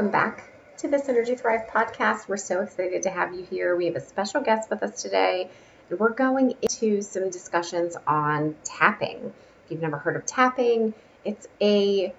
welcome back to the Synergy Thrive podcast. We're so excited to have you here. We have a special guest with us today, and we're going into some discussions on tapping. If you've never heard of tapping, it's a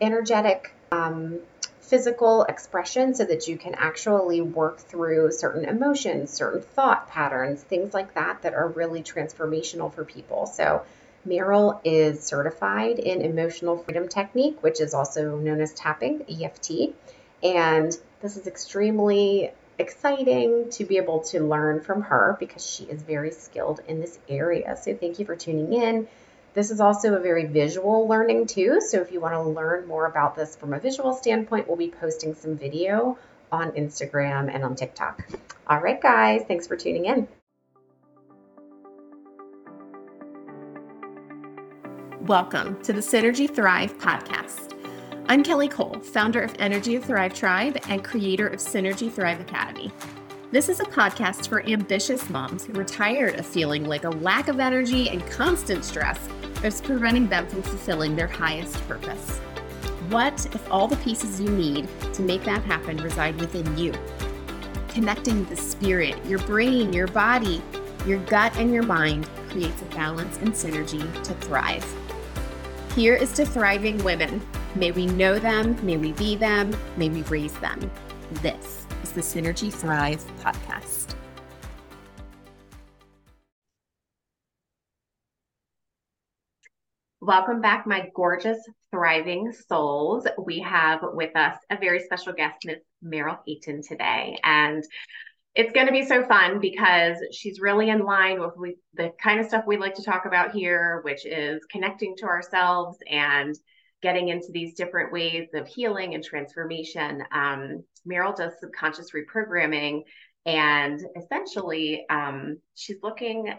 energetic um, physical expression so that you can actually work through certain emotions, certain thought patterns, things like that that are really transformational for people. So Meryl is certified in emotional freedom technique, which is also known as tapping, EFT. And this is extremely exciting to be able to learn from her because she is very skilled in this area. So thank you for tuning in. This is also a very visual learning too. So if you want to learn more about this from a visual standpoint, we'll be posting some video on Instagram and on TikTok. All right, guys, thanks for tuning in. Welcome to the Synergy Thrive podcast. I'm Kelly Cole, founder of Synergy Thrive Tribe and creator of Synergy Thrive Academy. This is a podcast for ambitious moms who are tired of feeling like a lack of energy and constant stress is preventing them from fulfilling their highest purpose. What if all the pieces you need to make that happen reside within you? Connecting the spirit, your brain, your body, your gut, and your mind creates a balance and synergy to thrive. Here is to thriving women. May we know them, may we be them, may we raise them. This is the Synergy Thrive podcast. Welcome back, my gorgeous, thriving souls. We have with us a very special guest, Miss Meryl Hayton, today. And it's going to be so fun because she's really in line with we, the kind of stuff we like to talk about here, which is connecting to ourselves and getting into these different ways of healing and transformation. Um, Meryl does subconscious reprogramming, and essentially, um, she's looking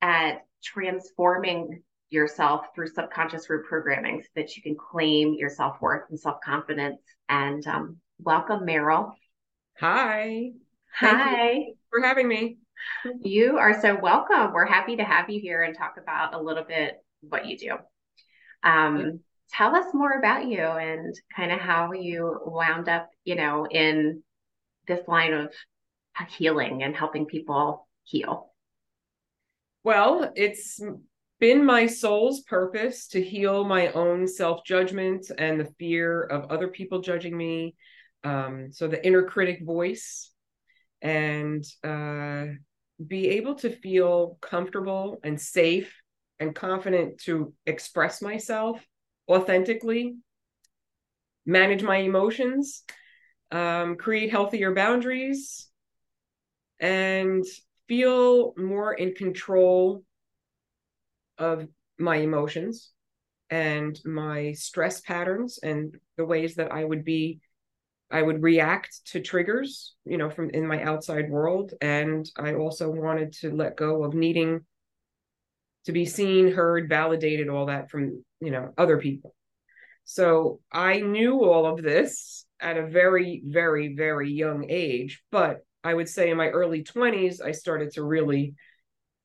at transforming yourself through subconscious reprogramming so that you can claim your self worth and self confidence. And um, welcome, Meryl. Hi. Hi. for having me. You are so welcome. We're happy to have you here and talk about a little bit what you do. Um, tell us more about you and kind of how you wound up, you know, in this line of healing and helping people heal. Well, it's been my soul's purpose to heal my own self judgment and the fear of other people judging me. Um, so the inner critic voice and uh, be able to feel comfortable and safe and confident to express myself authentically, manage my emotions, um, create healthier boundaries, and feel more in control of my emotions and my stress patterns and the ways that I would be I would react to triggers, you know, from in my outside world. And I also wanted to let go of needing to be seen, heard, validated, all that from, you know, other people. So I knew all of this at a very, very, very young age. But I would say in my early 20s, I started to really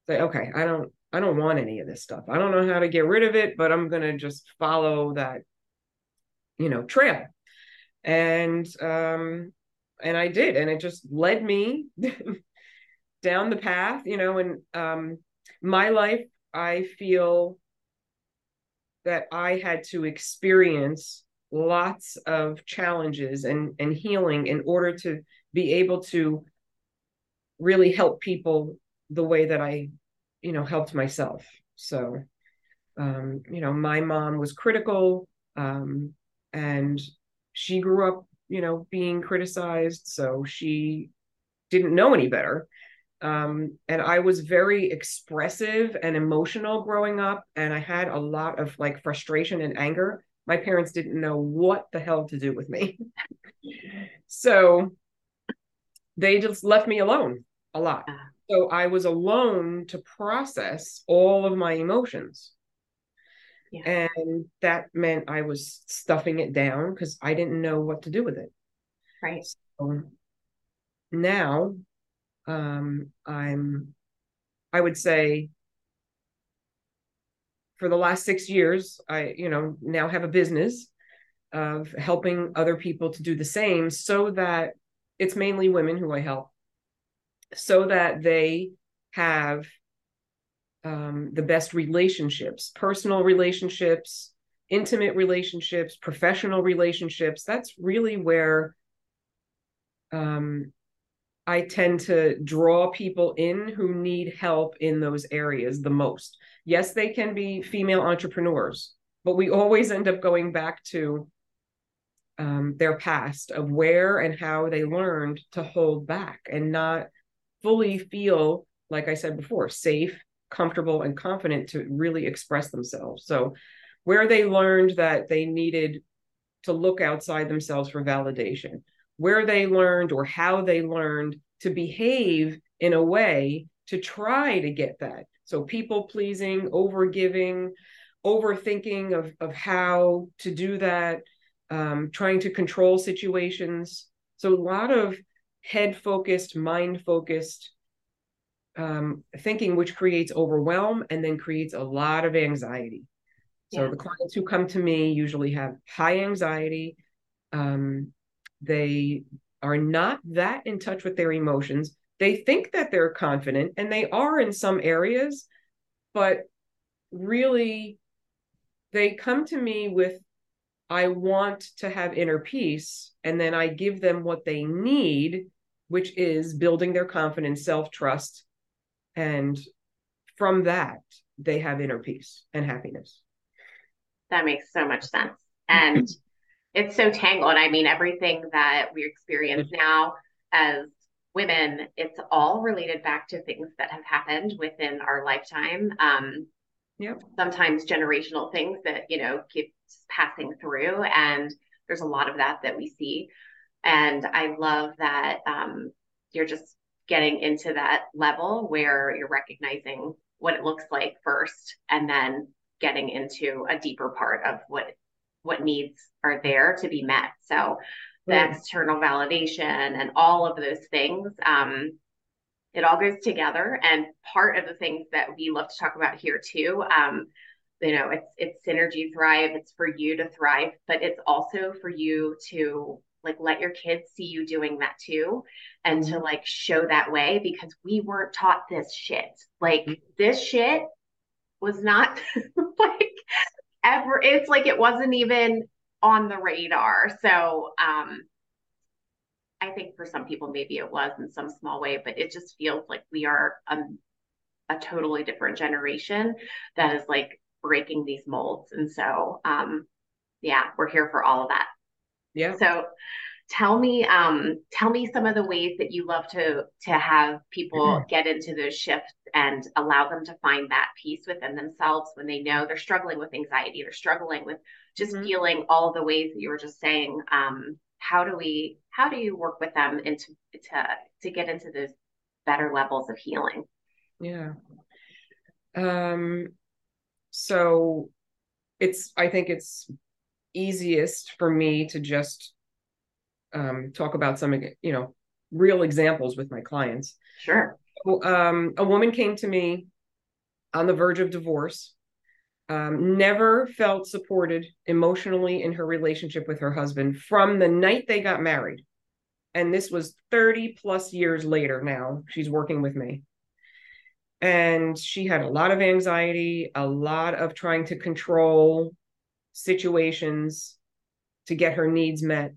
say, okay, I don't, I don't want any of this stuff. I don't know how to get rid of it, but I'm going to just follow that, you know, trail and um and I did and it just led me down the path you know and um my life I feel that I had to experience lots of challenges and and healing in order to be able to really help people the way that I you know helped myself. So um you know my mom was critical um and she grew up, you know, being criticized, so she didn't know any better. Um, and I was very expressive and emotional growing up, and I had a lot of like frustration and anger. My parents didn't know what the hell to do with me. so they just left me alone a lot. So I was alone to process all of my emotions. Yeah. And that meant I was stuffing it down because I didn't know what to do with it. Right. So now um, I'm, I would say, for the last six years, I, you know, now have a business of helping other people to do the same so that it's mainly women who I help, so that they have um, the best relationships, personal relationships, intimate relationships, professional relationships. That's really where um, I tend to draw people in who need help in those areas the most. Yes, they can be female entrepreneurs, but we always end up going back to um, their past of where and how they learned to hold back and not fully feel, like I said before, safe, comfortable, and confident to really express themselves. So, where they learned that they needed to look outside themselves for validation, where they learned or how they learned to behave in a way to try to get that. So, people pleasing, over giving, overthinking of, of how to do that um, trying to control situations. So a lot of head focused, mind focused um, thinking, which creates overwhelm and then creates a lot of anxiety. So yeah. the clients who come to me usually have high anxiety. Um, they are not that in touch with their emotions. They think that they're confident, and they are in some areas, but really, they come to me with I want to have inner peace. And then I give them what they need, which is building their confidence, self trust. And from that, they have inner peace and happiness. That makes so much sense. And it's so tangled. I mean, everything that we experience now as women, it's all related back to things that have happened within our lifetime. Um, Yep. Sometimes generational things that, you know, keep passing through. And there's a lot of that that we see. And I love that um, you're just getting into that level where you're recognizing what it looks like first and then getting into a deeper part of what what needs are there to be met. So the external validation and all of those things um, it all goes together. And part of the things that we love to talk about here too um, you know it's it's synergy thrive it's for you to thrive but it's also for you to like let your kids see you doing that too and to mm-hmm. like show that way because we weren't taught this shit like mm-hmm. this shit was not like ever it's like it wasn't even on the radar so um I think for some people, maybe it was in some small way, but it just feels like we are um, a totally different generation that is like breaking these molds. And so, um, yeah, we're here for all of that. Yeah. So tell me, um, tell me some of the ways that you love to, to have people mm-hmm. get into those shifts and allow them to find that peace within themselves when they know they're struggling with anxiety, they're struggling with just mm-hmm. feeling all the ways that you were just saying, um, how do we how do you work with them into to to get into those better levels of healing yeah um so it's i think it's easiest for me to just um talk about some you know real examples with my clients sure so, um a woman came to me on the verge of divorce um, never felt supported emotionally in her relationship with her husband from the night they got married. And this was 30 plus years later now. She's working with me. And she had a lot of anxiety, a lot of trying to control situations to get her needs met,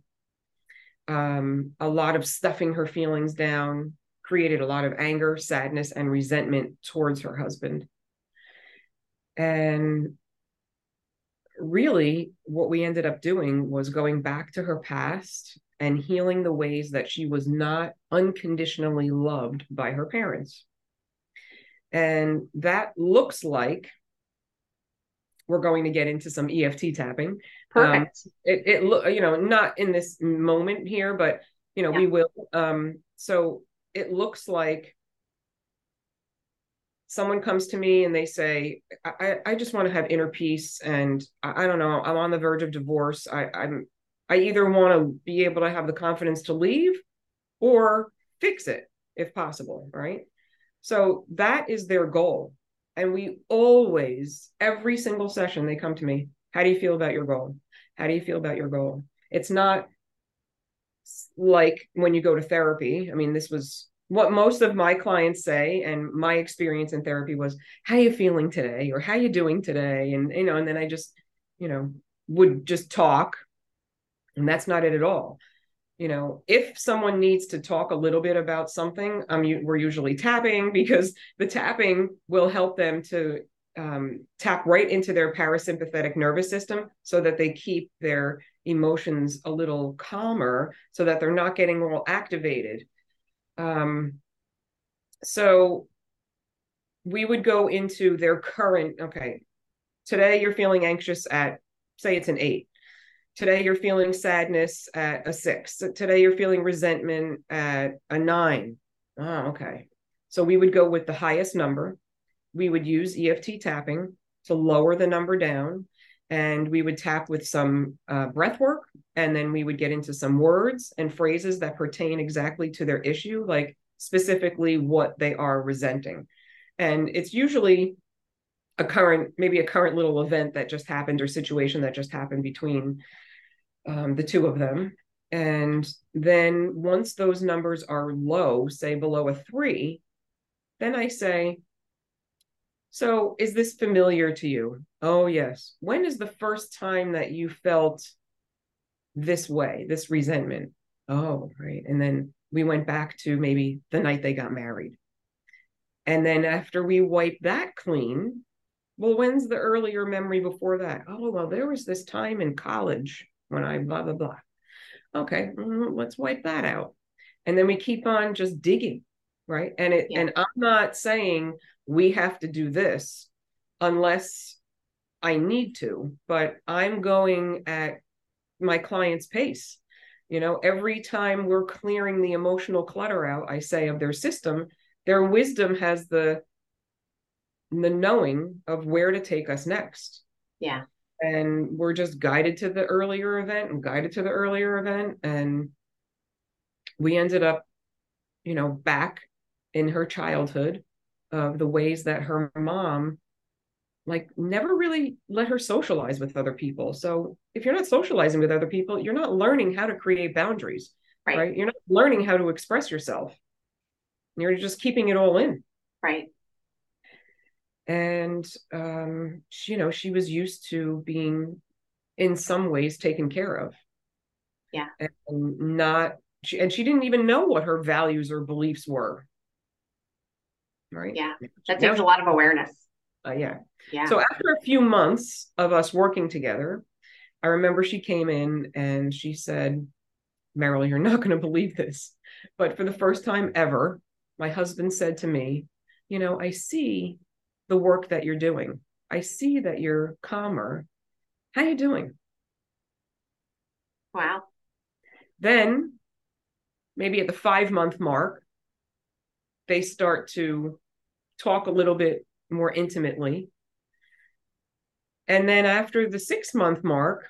um, a lot of stuffing her feelings down, created a lot of anger, sadness, and resentment towards her husband. And really, what we ended up doing was going back to her past and healing the ways that she was not unconditionally loved by her parents. And that looks like we're going to get into some EFT tapping. Perfect. Um, it, it look, you know, not in this moment here, but you know, yeah. we will. Um, so it looks like someone comes to me and they say, I, I just want to have inner peace and I, I don't know, I'm on the verge of divorce. I, I'm I either want to be able to have the confidence to leave or fix it if possible, right? So that is their goal. And we always, every single session, they come to me, how do you feel about your goal? How do you feel about your goal? It's not like when you go to therapy. I mean, this was what most of my clients say and my experience in therapy was how are you feeling today or how are you doing today and you know and then i just you know would just talk and that's not it at all you know if someone needs to talk a little bit about something um we're usually tapping because the tapping will help them to um, tap right into their parasympathetic nervous system so that they keep their emotions a little calmer so that they're not getting all activated um, so we would go into their current, okay, today you're feeling anxious at, say it's an eight. Today you're feeling sadness at a six. Today you're feeling resentment at a nine. Oh, okay. So we would go with the highest number. We would use EFT tapping to lower the number down. And we would tap with some uh, breath work and then we would get into some words and phrases that pertain exactly to their issue like specifically what they are resenting and it's usually a current maybe a current little event that just happened or situation that just happened between um, the two of them and then once those numbers are low say below a three then i say so is this familiar to you oh yes when is the first time that you felt this way, this resentment. Oh, right. And then we went back to maybe the night they got married. And then after we wipe that clean, well, when's the earlier memory before that? Oh, well, there was this time in college when I blah, blah, blah. Okay, mm, let's wipe that out. And then we keep on just digging, right? And it yeah. and I'm not saying we have to do this unless I need to, but I'm going at my client's pace. You know, every time we're clearing the emotional clutter out, I say of their system, their wisdom has the the knowing of where to take us next. Yeah. And we're just guided to the earlier event and guided to the earlier event. And we ended up, you know, back in her childhood of the ways that her mom like never really let her socialize with other people. So if you're not socializing with other people, you're not learning how to create boundaries, right? right? You're not learning how to express yourself. You're just keeping it all in. Right. And um, she, you know, she was used to being in some ways taken care of. Yeah. And not she and she didn't even know what her values or beliefs were. Right. Yeah. That takes now, a lot of awareness. Uh, yeah. Yeah. So after a few months of us working together, I remember she came in and she said, Meryl, you're not going to believe this. But for the first time ever, my husband said to me, You know, I see the work that you're doing. I see that you're calmer. How are you doing? Wow. Then, maybe at the five month mark, they start to talk a little bit more intimately. And then after the six month mark,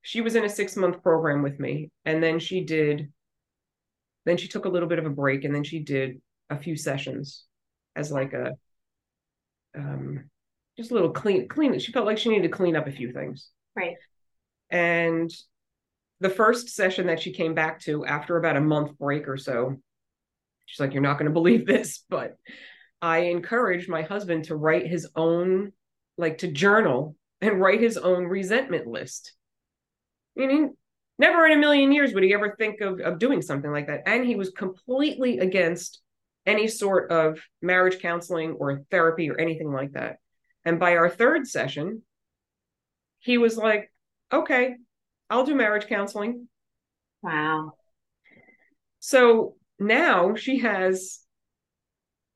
she was in a six month program with me. And then she did, then she took a little bit of a break and then she did a few sessions as like a, um, just a little clean, clean. She felt like she needed to clean up a few things. Right. And the first session that she came back to after about a month break or so, she's like, You're not going to believe this, but I encouraged my husband to write his own, like to journal and write his own resentment list. I mean, never in a million years would he ever think of, of doing something like that. And he was completely against any sort of marriage counseling or therapy or anything like that. And by our third session, he was like, okay, I'll do marriage counseling. Wow. So now she has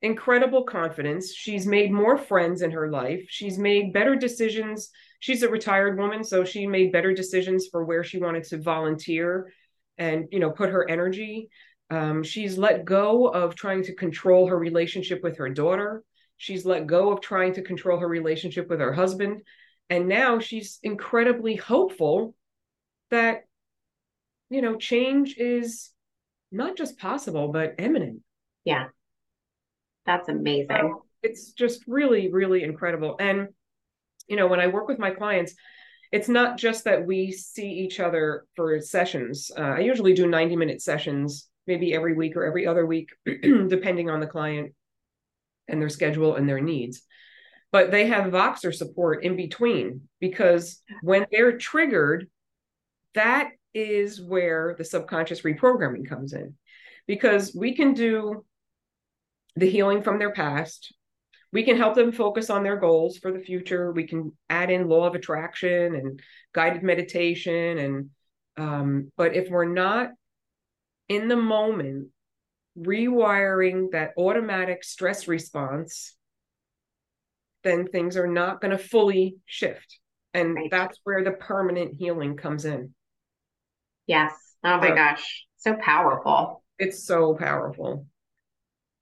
incredible confidence. She's made more friends in her life. She's made better decisions. She's a retired woman, so she made better decisions for where she wanted to volunteer and, you know, put her energy. Um, she's let go of trying to control her relationship with her daughter. She's let go of trying to control her relationship with her husband. And now she's incredibly hopeful that, you know, change is not just possible, but imminent. Yeah. That's amazing. it's just really, really incredible. And, you know, when I work with my clients, it's not just that we see each other for sessions. Uh, I usually do 90 minute sessions, maybe every week or every other week, depending on the client and their schedule and their needs. But they have Voxer support in between because when they're triggered, that is where the subconscious reprogramming comes in. Because we can do the healing from their past, we can help them focus on their goals for the future. We can add in law of attraction and guided meditation. And, um, but if we're not in the moment, rewiring that automatic stress response, then things are not going to fully shift. And right. that's where the permanent healing comes in. Yes. Oh my gosh. So powerful. It's so powerful.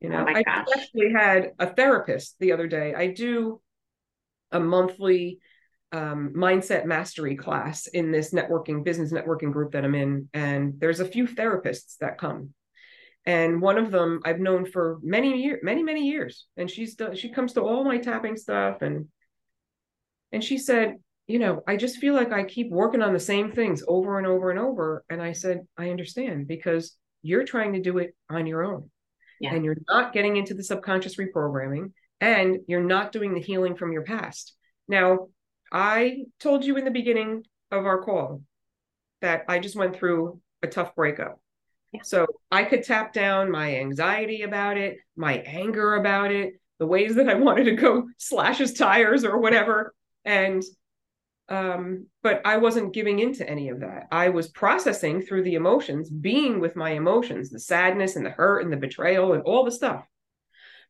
You oh know, oh I actually had a therapist the other day. I do a monthly um, mindset mastery class in this networking business networking group that I'm in, and there's a few therapists that come. And one of them I've known for many years, many many years, and she's done, she comes to all my tapping stuff, and and she said, you know, I just feel like I keep working on the same things over and over and over. And I said, I understand because you're trying to do it on your own yeah. and you're not getting into the subconscious reprogramming and you're not doing the healing from your past. Now, I told you in the beginning of our call that I just went through a tough breakup. Yeah. So I could tap down my anxiety about it, my anger about it, the ways that I wanted to go slash his tires or whatever. And um, but I wasn't giving into any of that. I was processing through the emotions, being with my emotions, the sadness and the hurt and the betrayal and all the stuff.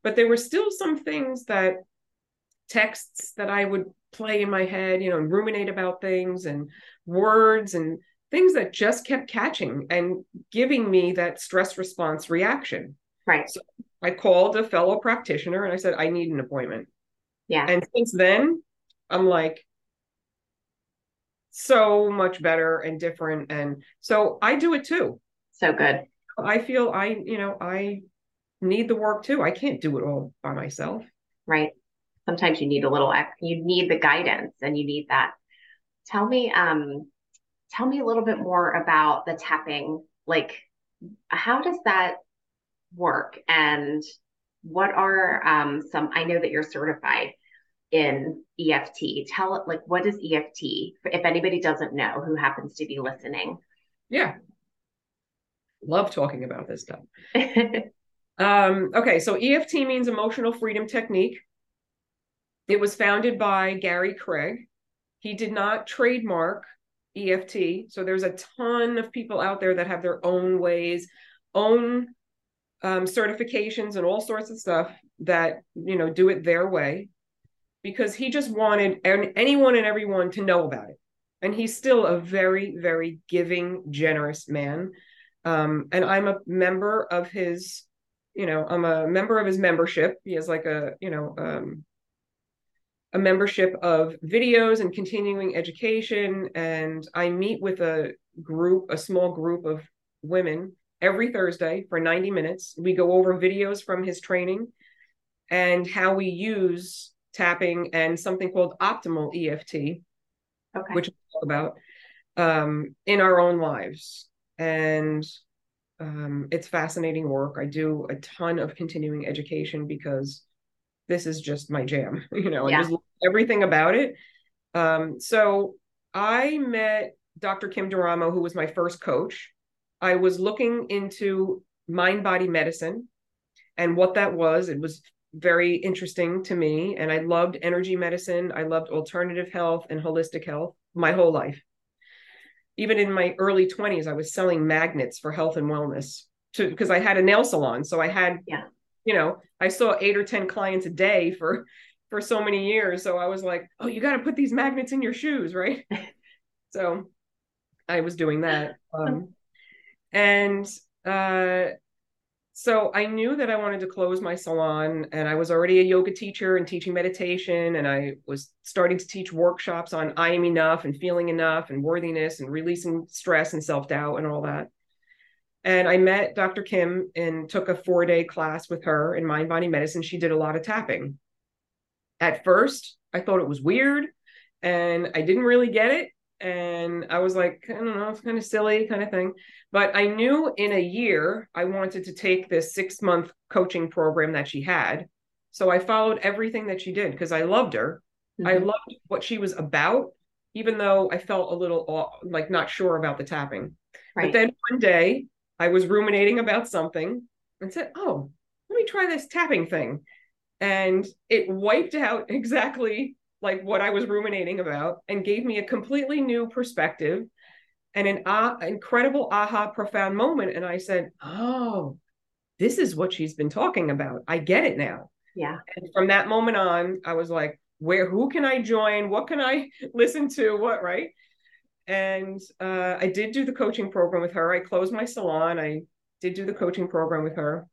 But there were still some things that texts that I would play in my head, you know, and ruminate about things and words and things that just kept catching and giving me that stress response reaction. Right. So I called a fellow practitioner and I said, I need an appointment. Yeah. And since then, I'm like, so much better and different. And so I do it too. So good. I feel I, you know, I need the work too. I can't do it all by myself. Right. Sometimes you need a little, you need the guidance and you need that. Tell me, um, tell me a little bit more about the tapping. Like, how does that work? And what are um, some, I know that you're certified in EFT. Tell it like what is EFT if anybody doesn't know who happens to be listening. Yeah. Love talking about this stuff. um, okay, so EFT means emotional freedom technique. It was founded by Gary Craig. He did not trademark EFT. So there's a ton of people out there that have their own ways, own um, certifications and all sorts of stuff that you know do it their way because he just wanted anyone and everyone to know about it. And he's still a very, very giving, generous man. Um, and I'm a member of his, you know, I'm a member of his membership. He has like a, you know, um, a membership of videos and continuing education. And I meet with a group, a small group of women every Thursday for 90 minutes. We go over videos from his training and how we use tapping and something called optimal EFT, okay. which we talk about um, in our own lives. And um, it's fascinating work. I do a ton of continuing education because this is just my jam, you know, yeah. I just everything about it. Um, so I met Dr. Kim Duramo, who was my first coach. I was looking into mind body medicine and what that was. It was very interesting to me. And I loved energy medicine. I loved alternative health and holistic health my whole life. Even in my early 20s, I was selling magnets for health and wellness to because I had a nail salon. So I had, yeah. You know, I saw eight or 10 clients a day for for so many years. So I was like, oh, you got to put these magnets in your shoes, right? so I was doing that. Um, and uh, so I knew that I wanted to close my salon and I was already a yoga teacher and teaching meditation and I was starting to teach workshops on I am enough and feeling enough and worthiness and releasing stress and self-doubt and all that. And I met Dr. Kim and took a 4-day class with her in mind body medicine. She did a lot of tapping. At first, I thought it was weird and I didn't really get it and I was like, I don't know, it's kind of silly kind of thing. But I knew in a year I wanted to take this six month coaching program that she had. So I followed everything that she did because I loved her. Mm-hmm. I loved what she was about, even though I felt a little like not sure about the tapping. Right. But then one day I was ruminating about something and said, Oh, let me try this tapping thing. And it wiped out exactly like what I was ruminating about and gave me a completely new perspective and an uh, incredible aha profound moment. And I said, Oh, this is what she's been talking about. I get it now. Yeah. And from that moment on, I was like, where, who can I join? What can I listen to? What, right? And uh, I did do the coaching program with her. I closed my salon. I did do the coaching program with her.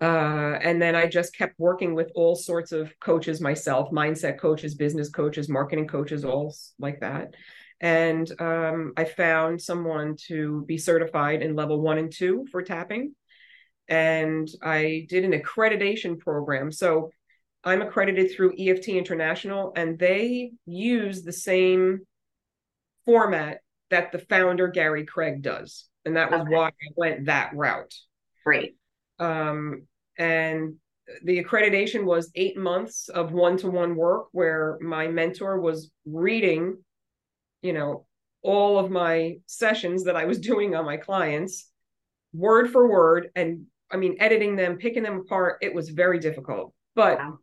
Uh, and then I just kept working with all sorts of coaches myself mindset coaches, business coaches, marketing coaches, all like that. And um, I found someone to be certified in level one and two for tapping. And I did an accreditation program. So I'm accredited through EFT International, and they use the same format that the founder, Gary Craig, does. And that was okay. why I went that route. Great. Um, and the accreditation was eight months of one-to-one work where my mentor was reading you know all of my sessions that i was doing on my clients word for word and i mean editing them picking them apart it was very difficult but wow.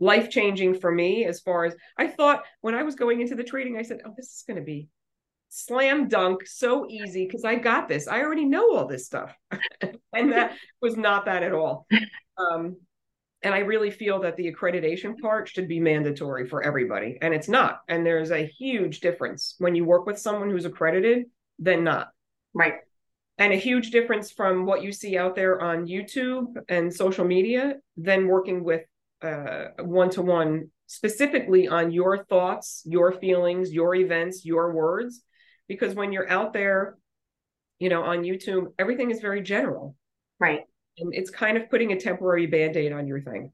life changing for me as far as i thought when i was going into the trading i said oh this is going to be slam dunk so easy because I got this. I already know all this stuff. and that was not that at all. Um, and I really feel that the accreditation part should be mandatory for everybody. And it's not. And there's a huge difference when you work with someone who's accredited than not. Right. And a huge difference from what you see out there on YouTube and social media than working with one to one specifically on your thoughts, your feelings, your events, your words because when you're out there, you know, on YouTube, everything is very general. Right. And it's kind of putting a temporary band-aid on your thing.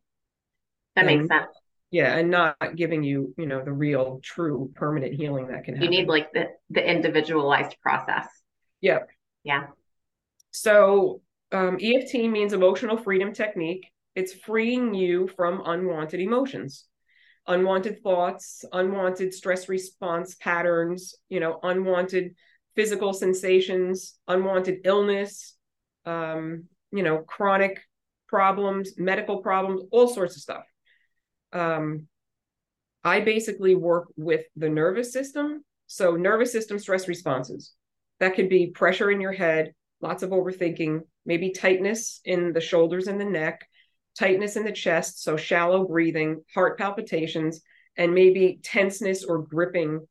That and, makes sense. Yeah, and not giving you, you know, the real true permanent healing that can happen. You need like the the individualized process. Yep. Yeah. So um, EFT means emotional freedom technique. It's freeing you from unwanted emotions unwanted thoughts, unwanted stress response patterns, you know, unwanted physical sensations, unwanted illness, um, you know, chronic problems, medical problems, all sorts of stuff. Um, I basically work with the nervous system. So, nervous system stress responses. That could be pressure in your head, lots of overthinking, maybe tightness in the shoulders and the neck, tightness in the chest, so shallow breathing, heart palpitations, and maybe tenseness or gripping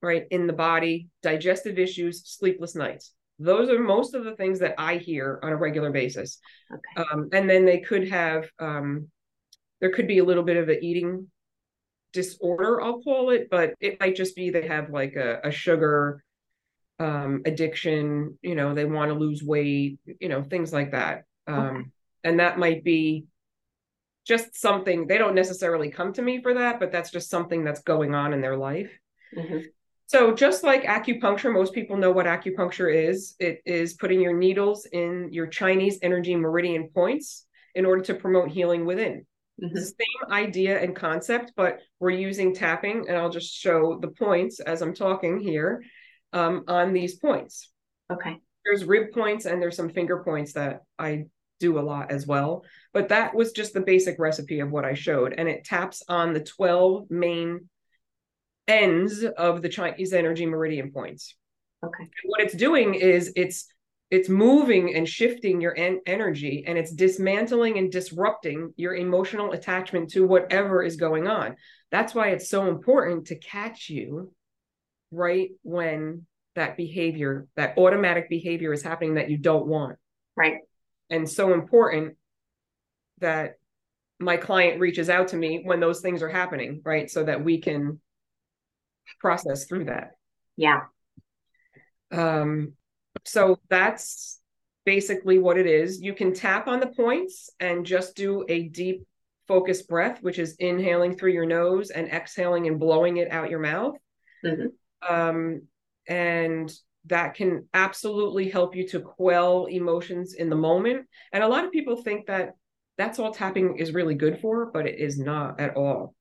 right in the body, digestive issues, sleepless nights. Those are most of the things that I hear on a regular basis. Okay. Um, and then they could have, um, there could be a little bit of an eating disorder, I'll call it, but it might just be they have like a, a sugar um, addiction, you know, they want to lose weight, you know, things like that. Um, okay and that might be just something they don't necessarily come to me for that but that's just something that's going on in their life. Mm-hmm. so just like acupuncture most people know what acupuncture is. It is putting your needles in your chinese energy meridian points in order to promote healing within. Mm-hmm. same idea and concept but we're using tapping and i'll just show the points as i'm talking here um, on these points. Okay. There's rib points and there's some finger points that i do a lot as well. But that was just the basic recipe of what I showed. And it taps on the 12 main ends of the Chinese energy meridian points. Okay. what it's doing is it's it's moving and shifting your en- energy and it's dismantling and disrupting your emotional attachment to whatever is going on. That's why it's so important to catch you right when that behavior, that automatic behavior is happening that you don't want. Right and so important that my client reaches out to me when those things are happening, right? So that we can process through that. Yeah. Um, so that's basically what it is. You can tap on the points and just do a deep focused breath, which is inhaling through your nose and exhaling and blowing it out your mouth. Mm-hmm. Um, and that can absolutely help you to quell emotions in the moment. And a lot of people think that that's all tapping is really good for, but it is not at all.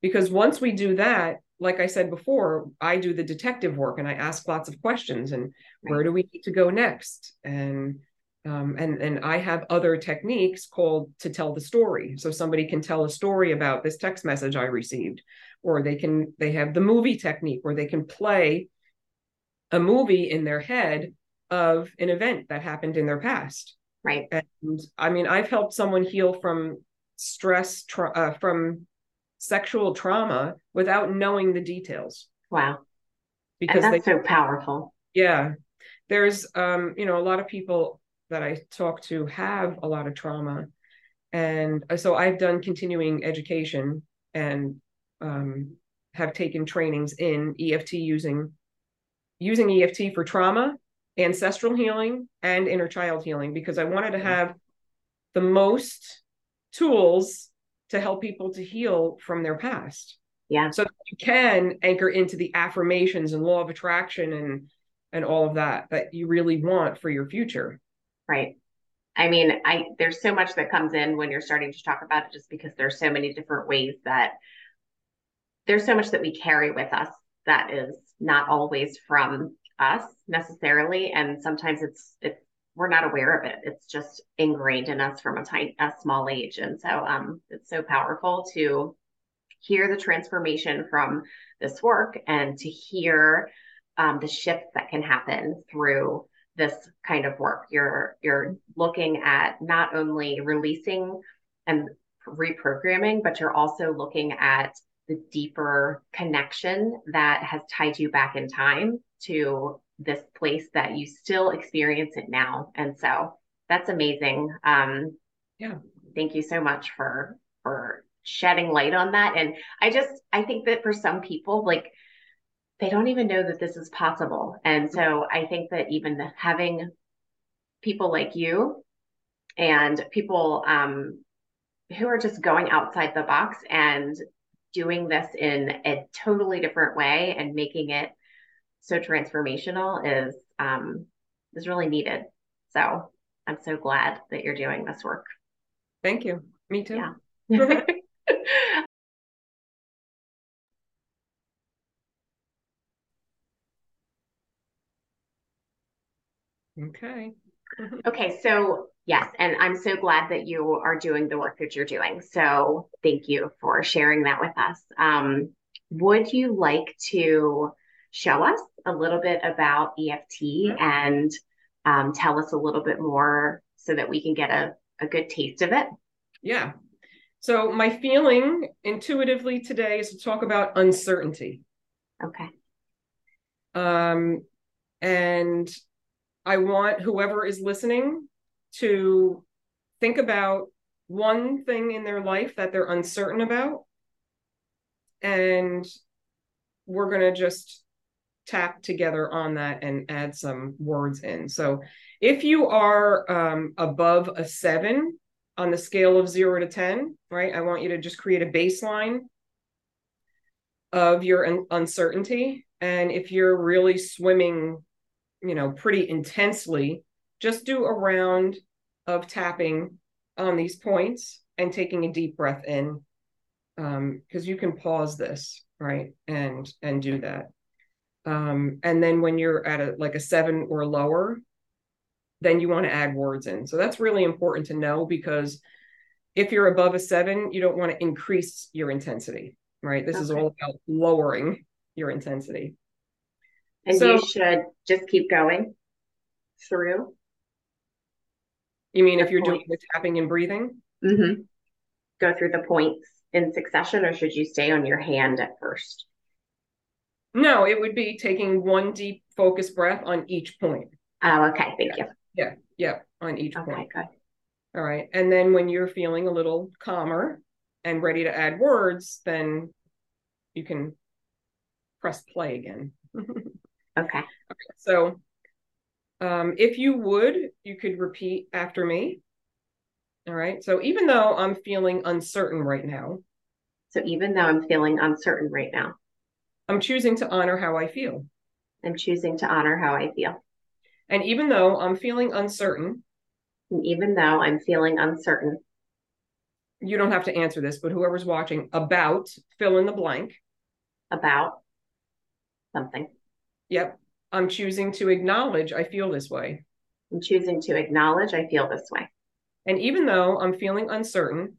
Because once we do that, like I said before, I do the detective work and I ask lots of questions and where do we need to go next? And um, and and I have other techniques called to tell the story. So somebody can tell a story about this text message I received, or they can they have the movie technique where they can play a movie in their head of an event that happened in their past. Right. And I mean, I've helped someone heal from stress tra- uh, from sexual trauma without knowing the details. Wow. Because and that's they, so powerful. Yeah. There's um, you know, a lot of people that I talk to have a lot of trauma. And so I've done continuing education and um, have taken trainings in EFT using using EFT for trauma, ancestral healing, and inner child healing because I wanted to mm-hmm. have the most tools to help people to heal from their past. Yeah. So you can anchor into the affirmations and law of attraction and and all of that that you really want for your future. Right. I mean, I there's so much that comes in when you're starting to talk about it just because there's so many different ways that there's so much that we carry with us that is not always from us necessarily. And sometimes it's it's we're not aware of it. It's just ingrained in us from a tiny a small age. And so um it's so powerful to hear the transformation from this work and to hear um, the shifts that can happen through this kind of work. You're you're looking at not only releasing and reprogramming but you're also looking at the deeper connection that has tied you back in time to this place that you still experience it now. And so that's amazing. Um, yeah. Thank you so much for for shedding light on that. And I just I think that for some people, like they don't even know that this is possible. And so I think that even having people like you and people um, who are just going outside the box and doing this in a totally different way and making it so transformational is um, is really needed. So I'm so glad that you're doing this work. Thank you. Me too. Yeah. okay. Okay, so Yes, and I'm so glad that you are doing the work that you're doing. So thank you for sharing that with us. Um, would you like to show us a little bit about EFT and um, tell us a little bit more so that we can get a, a good taste of it? Yeah. So my feeling intuitively today is to talk about uncertainty. Okay. Um, and I want whoever is listening to think about one thing in their life that they're uncertain about. And we're going to just tap together on that and add some words in. So if you are um, above a seven on the scale of zero to 10, right, I want you to just create a baseline of your un- uncertainty. And if you're really swimming, you know, pretty intensely, just do a round of tapping on these points and taking a deep breath in Um, because you can pause this right and and do that. Um, and then when you're at a like a seven or lower then you want to add words in. So that's really important to know because if you're above a seven you don't want to increase your intensity right? This okay. is all about lowering your intensity and so, you should just keep going through you mean if you're doing the tapping and breathing? Mm-hmm. Go through the points in succession, or should you stay on your hand at first? No, it would be taking one deep focused breath on each point. Oh, okay. Thank yeah. you. Yeah, yeah, on each okay, point. Good. All right. And then when you're feeling a little calmer and ready to add words, then you can press play again. okay. okay. So um, if you would, you could repeat after me. All right. So even though I'm feeling uncertain right now. So even though I'm feeling uncertain right now. I'm choosing to honor how I feel. I'm choosing to honor how I feel. And even though I'm feeling uncertain, And even though I'm feeling uncertain you don't have to answer this, but whoever's watching about fill in the blank. about something, Yep. I'm choosing to acknowledge I feel this way. I'm choosing to acknowledge I feel this way. And even though I'm feeling uncertain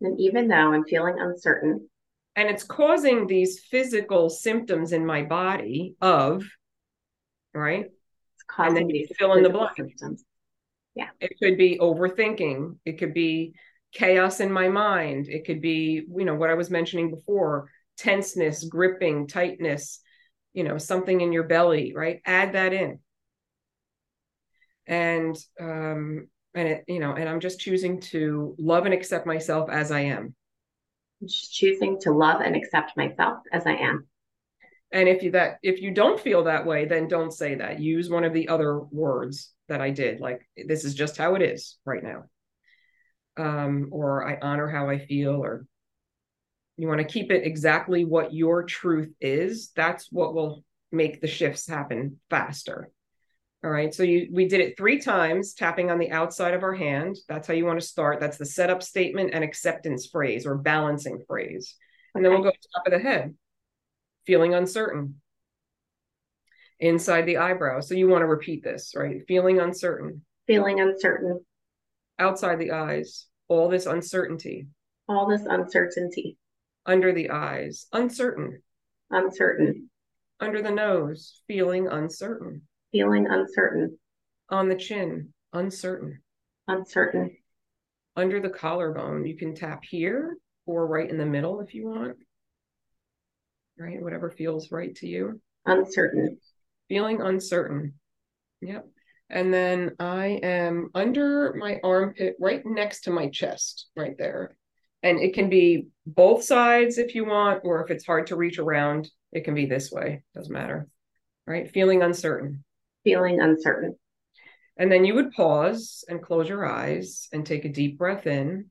And even though I'm feeling uncertain and it's causing these physical symptoms in my body of, right? it's causing then you these fill in the blank. symptoms. It could be overthinking. It could be chaos in my mind. It could be, you know, what I was mentioning before tenseness, gripping, tightness, you know, something in your belly, right? Add that in. And, um, and it, you know, and I'm just choosing to love and accept myself as I am. Just choosing to love and accept myself as I am. And if you that if you don't feel that way, then don't say that. Use one of the other words that I did, like this is just how it is right now. Um, or I honor how I feel, or you want to keep it exactly what your truth is. That's what will make the shifts happen faster. All right. So you we did it three times, tapping on the outside of our hand. That's how you want to start. That's the setup statement and acceptance phrase or balancing phrase. And then we'll go to top of the head feeling uncertain inside the eyebrow. So you want to repeat this, right? Feeling uncertain Feeling uncertain, outside the eyes, all this uncertainty all this uncertainty, under the eyes, uncertain uncertain, under the nose, feeling uncertain feeling uncertain, on the chin, uncertain uncertain, under the collarbone. You can tap here or right in the middle if you want. Right, whatever feels right to you. uncertain, feeling uncertain. Yep. And then I am under my armpit, right next to my chest, right there. And it can be both sides if you want, or if it's hard to reach around, it can be this way. Doesn't matter. Right. Feeling uncertain. feeling uncertain. And then you would pause and close your eyes and take a deep breath in.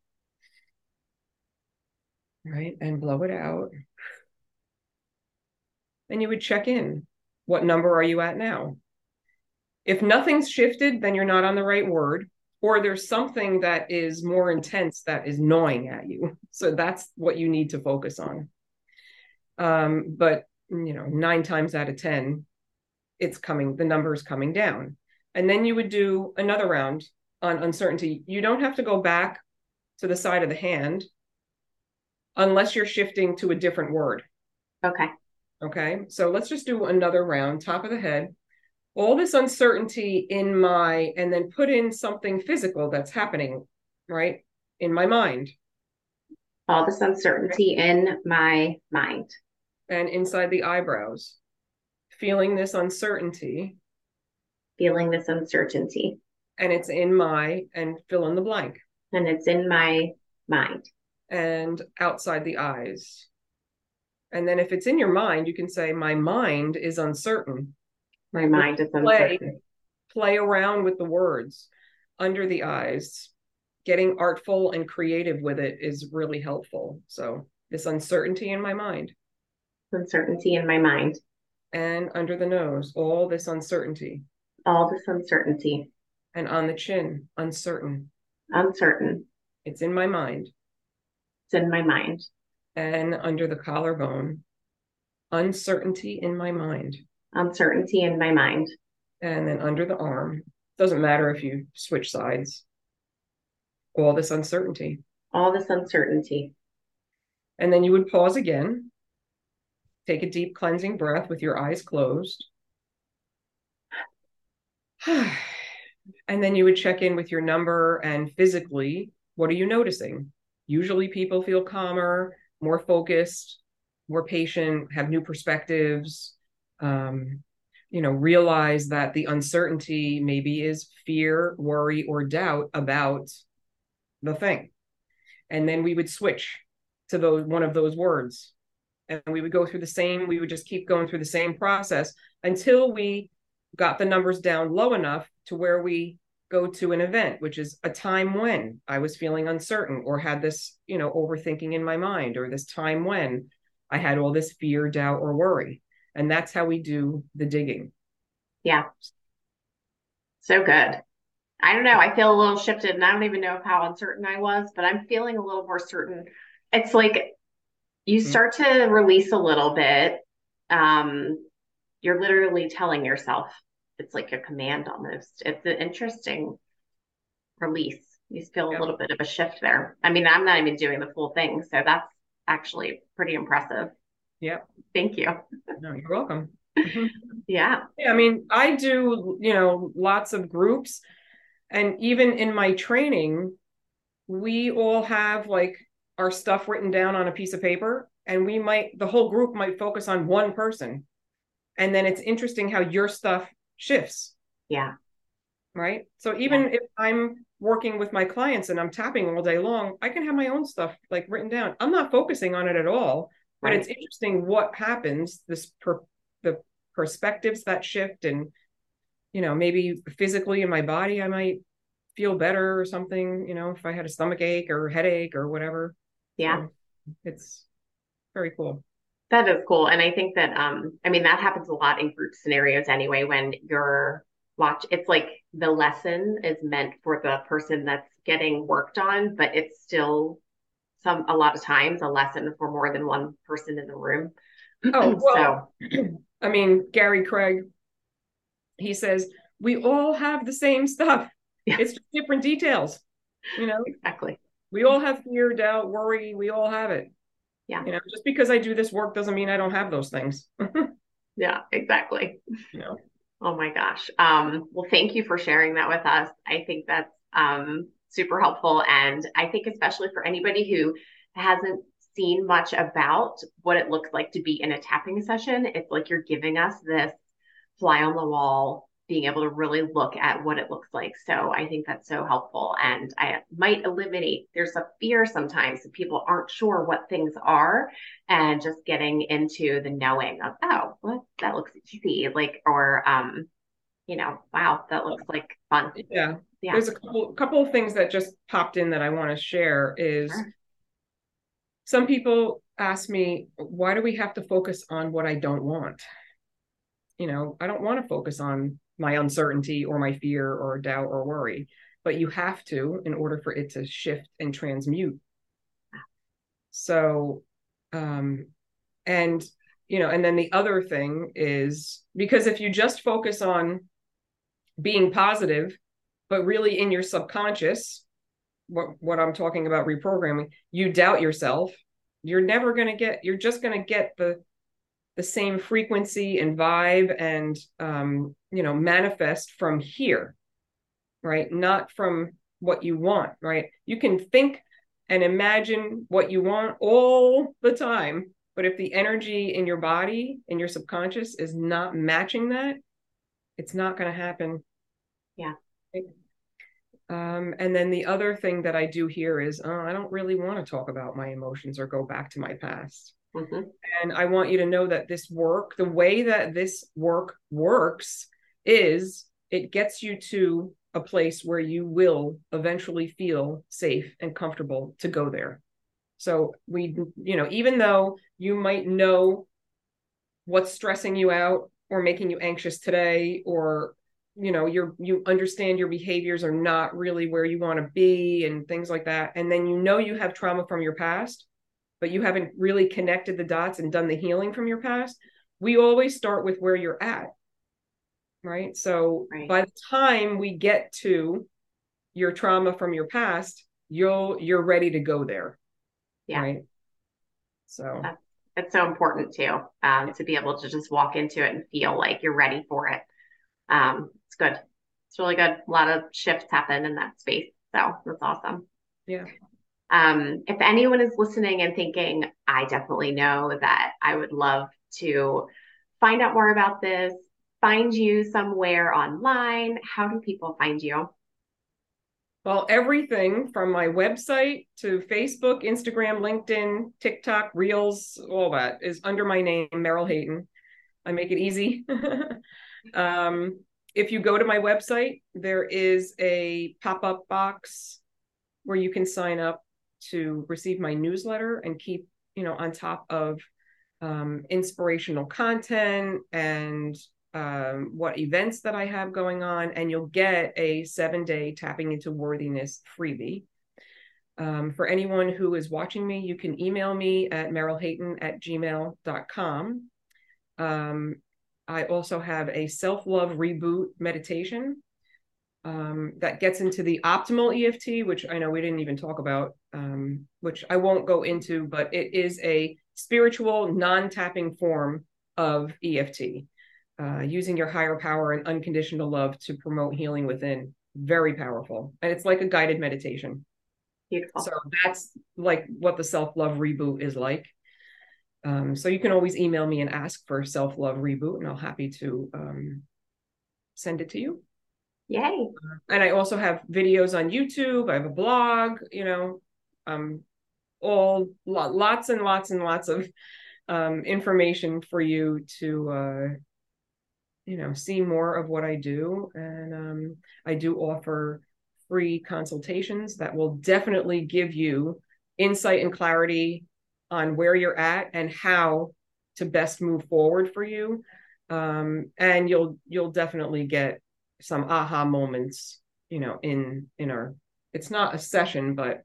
Right. And blow it out. And you would check in. What number are you at now? If nothing's shifted, then you're not on the right word, or there's something that is more intense that is gnawing at you. So that's what you need to focus on. Um, but you know, nine times out of 10, it's coming, the number is coming down. And then you would do another round on uncertainty. You don't have to go back to the side of the hand unless you're shifting to a different word. Okay. Okay. So let's just do another round, top of the head. All this uncertainty in my, and then put in something physical that's happening, right? In my mind All this uncertainty in my mind, and inside the eyebrows. Feeling this uncertainty, feeling this uncertainty, and it's in my, and fill in the blank, and it's in my mind. and outside the eyes. And then if it's in your mind, you can say, My mind is uncertain. My mind is Play. play around with the words under the eyes getting artful and creative with it is really helpful so this uncertainty in my mind Uncertainty in my mind. and under the nose all this uncertainty All this uncertainty, and on the chin uncertain uncertain. it's in my mind It's in my mind. and under the collarbone uncertainty in my mind Um, uncertainty in my mind. and then under the arm doesn't matter if you switch sides all this uncertainty All this uncertainty. And then you would pause again, take a deep cleansing breath with your eyes closed. and then you would check in with your number and physically, what are you noticing? Usually people feel calmer, more focused, more patient, have new perspectives. Um, you know, realize that the uncertainty maybe is fear, worry, or doubt about the thing. And then we would switch to those one of those words and we would go through the same we would just keep going through the same process until we got the numbers down low enough to where we go to an event which is a time when i was feeling uncertain or had this you know overthinking in my mind or this time when I had all this fear, doubt, or worry. And that's how we do the digging. Yeah. So good. I don't know. I feel a little shifted and I don't even know how uncertain I was, but I'm feeling a little more certain. It's like you mm-hmm. start to release a little bit. Um, you're literally telling yourself it's like a command almost. It's an interesting release. You feel a little bit of a shift there. I mean, I'm not even doing the full thing, so that's actually pretty impressive. Yep. Thank you. No, you're welcome. Mm-hmm. yeah. Yeah. I mean, I do, you know, lots of groups. And even in my training, we all have like our stuff written down on a piece of paper. And we might, the whole group might focus on one person. And then it's interesting how your stuff shifts. Yeah. Right. So even yeah. if I'm working with my clients and I'm tapping all day long, I can have my own stuff like written down. I'm not focusing on it at all, but right. it's interesting what happens, this per, the perspectives that shift and you know, maybe physically in my body I might feel better or something, you know, if I had a stomach ache or headache or whatever. Yeah. So it's very cool. That is cool. And I think that um I mean that happens a lot in group scenarios anyway when you're watch it's like the lesson is meant for the person that's getting worked on but it's still some a lot of times a lesson for more than one person in the room. Oh well, so i mean gary craig he says we all have the same stuff. Yeah. it's just different details you know? Exactly. We all have fear doubt worry we all have it. Yeah. You know just because i do this work doesn't mean i don't have those things. Yeah exactly. You know? Oh my gosh. Um, well, thank you for sharing that with us. I think that's um, super helpful. And I think, especially for anybody who hasn't seen much about what it looks like to be in a tapping session, it's like you're giving us this fly on the wall being able to really look at what it looks like. So I think that's so helpful. And I might eliminate, there's a fear sometimes that people aren't sure what things are and just getting into the knowing of, oh, well, that looks easy. Like, or, um, you know, wow, that looks like fun. Yeah. Yeah. There's a couple, couple of things that just popped in that I want to share is sure. some people ask me, why do we have to focus on what I don't want? You know, I don't want to focus on my uncertainty or my fear or doubt or worry but you have to in order for it to shift and transmute so um and you know and then the other thing is because if you just focus on being positive but really in your subconscious what what I'm talking about reprogramming you doubt yourself. You're never going to get you're just going to get the the same frequency and vibe and um, you know manifest from here right? Not from what you want right? You can think and imagine what you want all the time but if the energy in your body in your subconscious is not matching that it's not going to happen. Yeah um, and then the other thing that I do here is, oh, I don't really want to talk about my emotions or go back to my past. Mm-hmm. And I want you to know that this work, the way that this work works, is it gets you to a place where you will eventually feel safe and comfortable to go there. So we, you know, even though you might know what's stressing you out or making you anxious today, or you know, you're you understand your behaviors are not really where you want to be and things like that, and then you know you have trauma from your past but you haven't really connected the dots and done the healing from your past, we always start with where you're at. Right. So right. by the time we get to your trauma from your past, you'll you're ready to go there. Yeah. Right. So that's, that's so important too. Um, to be able to just walk into it and feel like you're ready for it. Um, good. It's really good. A lot of shifts happen in that space. So that's awesome. Yeah. Um, if anyone is listening and thinking, I definitely know that I would love to find out more about this, find you somewhere online, how do people find you? Well, everything from my website to Facebook, Instagram, LinkedIn, TikTok, Reels, all that is under my name, Meryl Hayton. I make it easy. um, if you go to my website, there is a pop up box where you can sign up to receive my newsletter and keep you know on top of um, inspirational content and um, what events that I have going on, and you'll get a seven day tapping into worthiness freebie. Um, for anyone who is watching me, you can email me at merylhayton at gmail.com. Um, I also have a self love reboot meditation um, that gets into the optimal EFT, which I know we didn't even talk about, um, which I won't go into, but it is a spiritual, non tapping form of EFT, uh, using your higher power and unconditional love to promote healing within. Very powerful. And it's like a guided meditation. Beautiful. So that's like what the self love reboot is like. Um, so you can always email me and ask for self love reboot, and I'll happy to um, send it to you. Yay! And I also have videos on YouTube. I have a blog. You know, um, all lots and lots and lots of um, information for you to uh, you know see more of what I do, and um, I do offer free consultations that will definitely give you insight and clarity on where you're at and how to best move forward for you. Um, and you'll you'll definitely get some aha moments you know in in our it's not a session but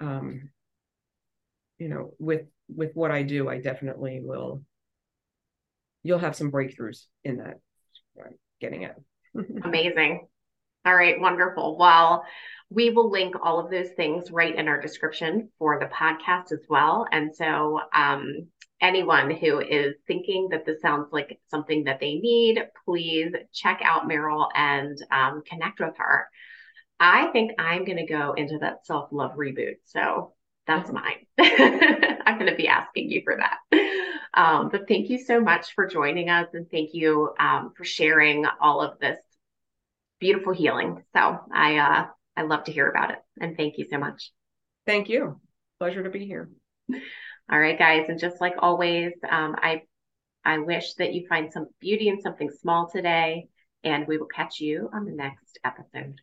um you know with with what i do i definitely will you'll have some breakthroughs in that getting at. Amazing all right, wonderful. Well, we will link all of those things right in our description for the podcast as well. And so, um, anyone who is thinking that this sounds like something that they need, please check out Meryl and um, connect with her. I think I'm going to go into that self love reboot. So that's mine. I'm going to be asking you for that. Um, but thank you so much for joining us and thank you um, for sharing all of this beautiful healing. So I uh, I love to hear about it. And thank you so much. Thank you. Pleasure to be here. All right, guys. And just like always, um, I I wish that you find some beauty in something small today. And we will catch you on the next episode.